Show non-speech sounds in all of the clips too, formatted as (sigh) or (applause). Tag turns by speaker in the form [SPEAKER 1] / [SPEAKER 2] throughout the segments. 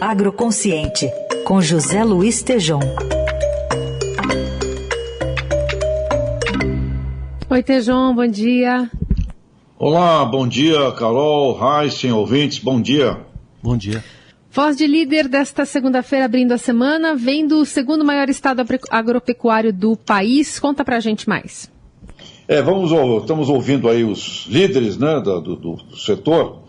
[SPEAKER 1] Agroconsciente, com José Luiz Tejom.
[SPEAKER 2] Oi, Tejom, bom dia.
[SPEAKER 3] Olá, bom dia, Carol, Heisen, ouvintes, bom dia.
[SPEAKER 4] Bom dia.
[SPEAKER 2] Voz de líder desta segunda-feira, abrindo a semana, vem do segundo maior estado agropecuário do país. Conta pra gente mais.
[SPEAKER 3] É, vamos, estamos ouvindo aí os líderes né, do, do, do setor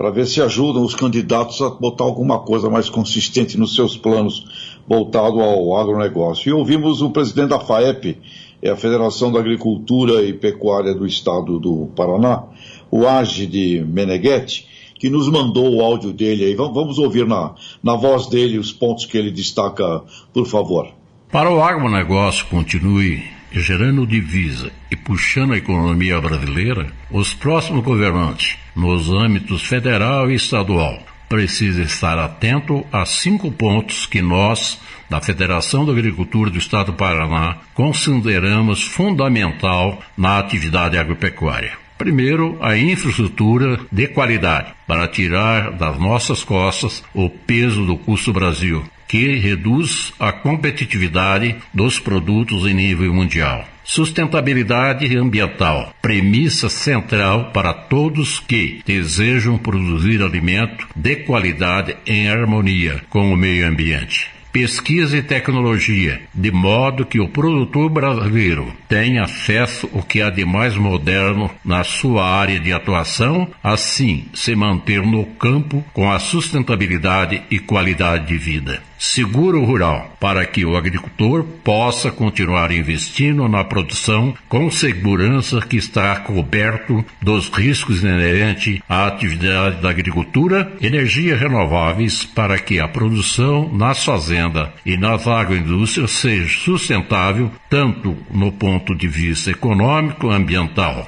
[SPEAKER 3] para ver se ajudam os candidatos a botar alguma coisa mais consistente nos seus planos voltado ao agronegócio. E ouvimos o presidente da FAEP, é a Federação da Agricultura e Pecuária do Estado do Paraná, o Age de Meneghetti, que nos mandou o áudio dele aí. Vamos ouvir na, na voz dele os pontos que ele destaca, por favor.
[SPEAKER 5] Para o agronegócio continue gerando divisa e puxando a economia brasileira, os próximos governantes, nos âmbitos federal e estadual, precisam estar atento a cinco pontos que nós, da Federação da Agricultura do Estado do Paraná, consideramos fundamental na atividade agropecuária. Primeiro, a infraestrutura de qualidade, para tirar das nossas costas o peso do custo Brasil, que reduz a competitividade dos produtos em nível mundial. Sustentabilidade ambiental, premissa central para todos que desejam produzir alimento de qualidade em harmonia com o meio ambiente pesquisa e tecnologia, de modo que o produtor brasileiro tenha acesso ao que há de mais moderno na sua área de atuação, assim se manter no campo com a sustentabilidade e qualidade de vida. Seguro rural, para que o agricultor possa continuar investindo na produção com segurança que está coberto dos riscos inerentes à atividade da agricultura, energias renováveis para que a produção nas fazendas e nas agroindústrias seja sustentável tanto no ponto de vista econômico e ambiental.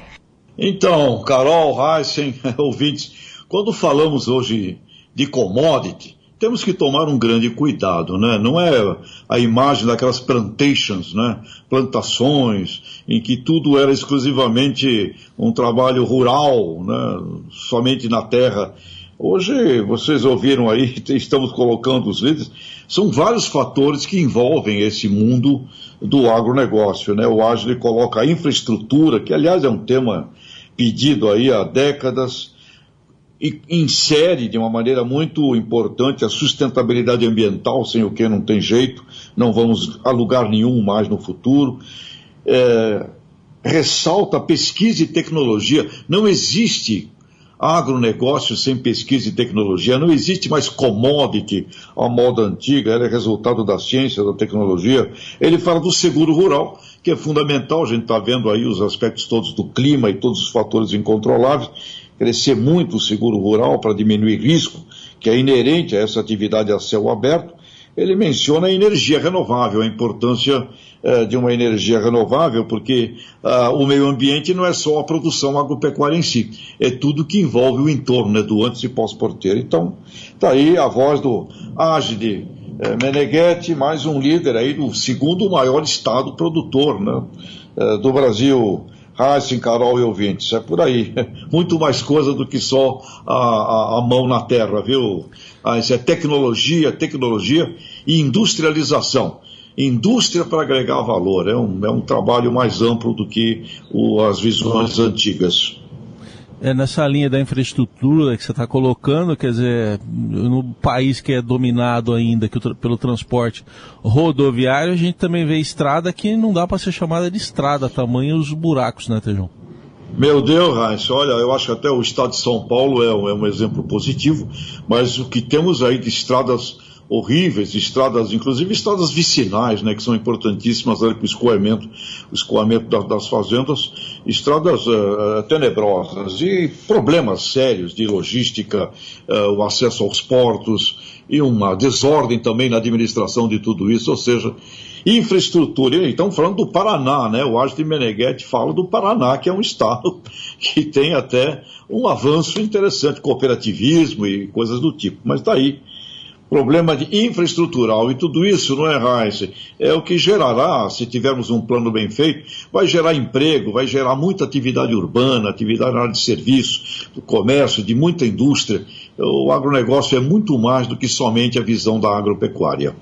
[SPEAKER 3] Então, Carol, Heisen, (laughs) ouvintes, quando falamos hoje de commodity, temos que tomar um grande cuidado, né? Não é a imagem daquelas plantations, né? Plantações, em que tudo era exclusivamente um trabalho rural, né? Somente na terra. Hoje, vocês ouviram aí, (laughs) estamos colocando os líderes, são vários fatores que envolvem esse mundo do agronegócio, né? O Agile coloca a infraestrutura, que aliás é um tema pedido aí há décadas, e insere de uma maneira muito importante a sustentabilidade ambiental, sem o que não tem jeito, não vamos a lugar nenhum mais no futuro. É, ressalta pesquisa e tecnologia. Não existe agronegócio sem pesquisa e tecnologia, não existe mais commodity à moda antiga, ela é resultado da ciência, da tecnologia. Ele fala do seguro rural, que é fundamental, a gente está vendo aí os aspectos todos do clima e todos os fatores incontroláveis, crescer muito o seguro rural para diminuir risco, que é inerente a essa atividade a céu aberto, ele menciona a energia renovável, a importância eh, de uma energia renovável, porque ah, o meio ambiente não é só a produção agropecuária em si, é tudo que envolve o entorno, né, do antes e pós-porteiro. Então, está aí a voz do Agide eh, Meneghetti, mais um líder aí do segundo maior estado produtor né, eh, do Brasil Heisen, Carol e ouvintes, é por aí. (laughs) Muito mais coisa do que só a, a, a mão na terra, viu? Ah, isso é tecnologia, tecnologia e industrialização. Indústria para agregar valor, é um, é um trabalho mais amplo do que o, as visões antigas
[SPEAKER 4] é, nessa linha da infraestrutura que você está colocando, quer dizer, no país que é dominado ainda que, pelo transporte rodoviário, a gente também vê estrada que não dá para ser chamada de estrada, tamanho os buracos, né, Tejão?
[SPEAKER 3] Meu Deus, Heinz, olha, eu acho que até o estado de São Paulo é, é um exemplo positivo, mas o que temos aí de estradas horríveis, estradas, inclusive estradas vicinais, né, que são importantíssimas para o escoamento, o escoamento das, das fazendas, estradas uh, tenebrosas e problemas sérios de logística, uh, o acesso aos portos e uma desordem também na administração de tudo isso, ou seja, infraestrutura. Então, falando do Paraná, né, o Arte Meneghetti fala do Paraná, que é um estado (laughs) que tem até um avanço interessante, cooperativismo e coisas do tipo, mas está aí problema de infraestrutural e tudo isso, não é, Heinz? É o que gerará, se tivermos um plano bem feito, vai gerar emprego, vai gerar muita atividade urbana, atividade na área de serviço, do comércio, de muita indústria, o agronegócio é muito mais do que somente a visão da agropecuária.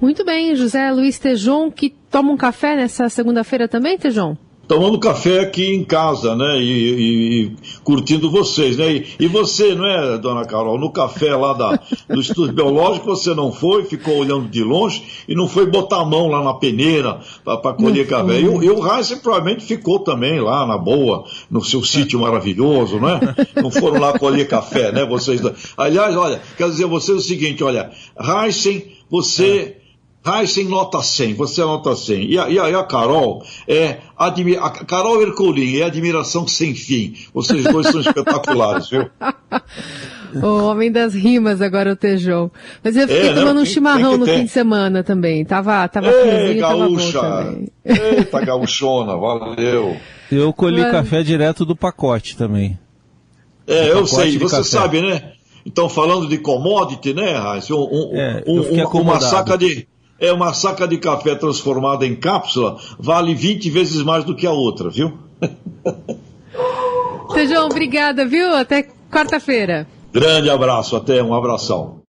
[SPEAKER 2] Muito bem, José Luiz Tejon, que toma um café nessa segunda-feira também, Tejon?
[SPEAKER 3] Tomando café aqui em casa, né? E, e, curtindo vocês, né? E, e, você, não é, dona Carol? No café lá da, do Estudo Biológico, você não foi, ficou olhando de longe e não foi botar a mão lá na peneira para colher não café. E, e o Heisen provavelmente ficou também lá na boa, no seu sítio maravilhoso, né? Não foram lá colher café, né? Vocês. Aliás, olha, quero dizer a vocês o seguinte: olha, Heisen, você. É Heisen nota 100, você é nota 100. E a, e a, e a Carol é admi a Carol Ercolim é admiração sem fim. Vocês dois são espetaculares, viu? (laughs)
[SPEAKER 2] O homem das rimas agora, o Tejão. Mas eu fiquei é, tomando não, um chimarrão no ter. fim de semana também. Tava, tava
[SPEAKER 3] Ei, gaúcha. tava bom também. Eita, gaúchona, valeu.
[SPEAKER 4] Eu colhi Mas... café direto do pacote também.
[SPEAKER 3] É, eu sei, você café. sabe, né? Então, falando de commodity, né, Raíssa? Um, um, é, um, uma saca de é uma saca de café transformada em cápsula, vale 20 vezes mais do que a outra, viu?
[SPEAKER 2] Sejam obrigada, viu? Até quarta-feira.
[SPEAKER 3] Grande abraço, até um abração.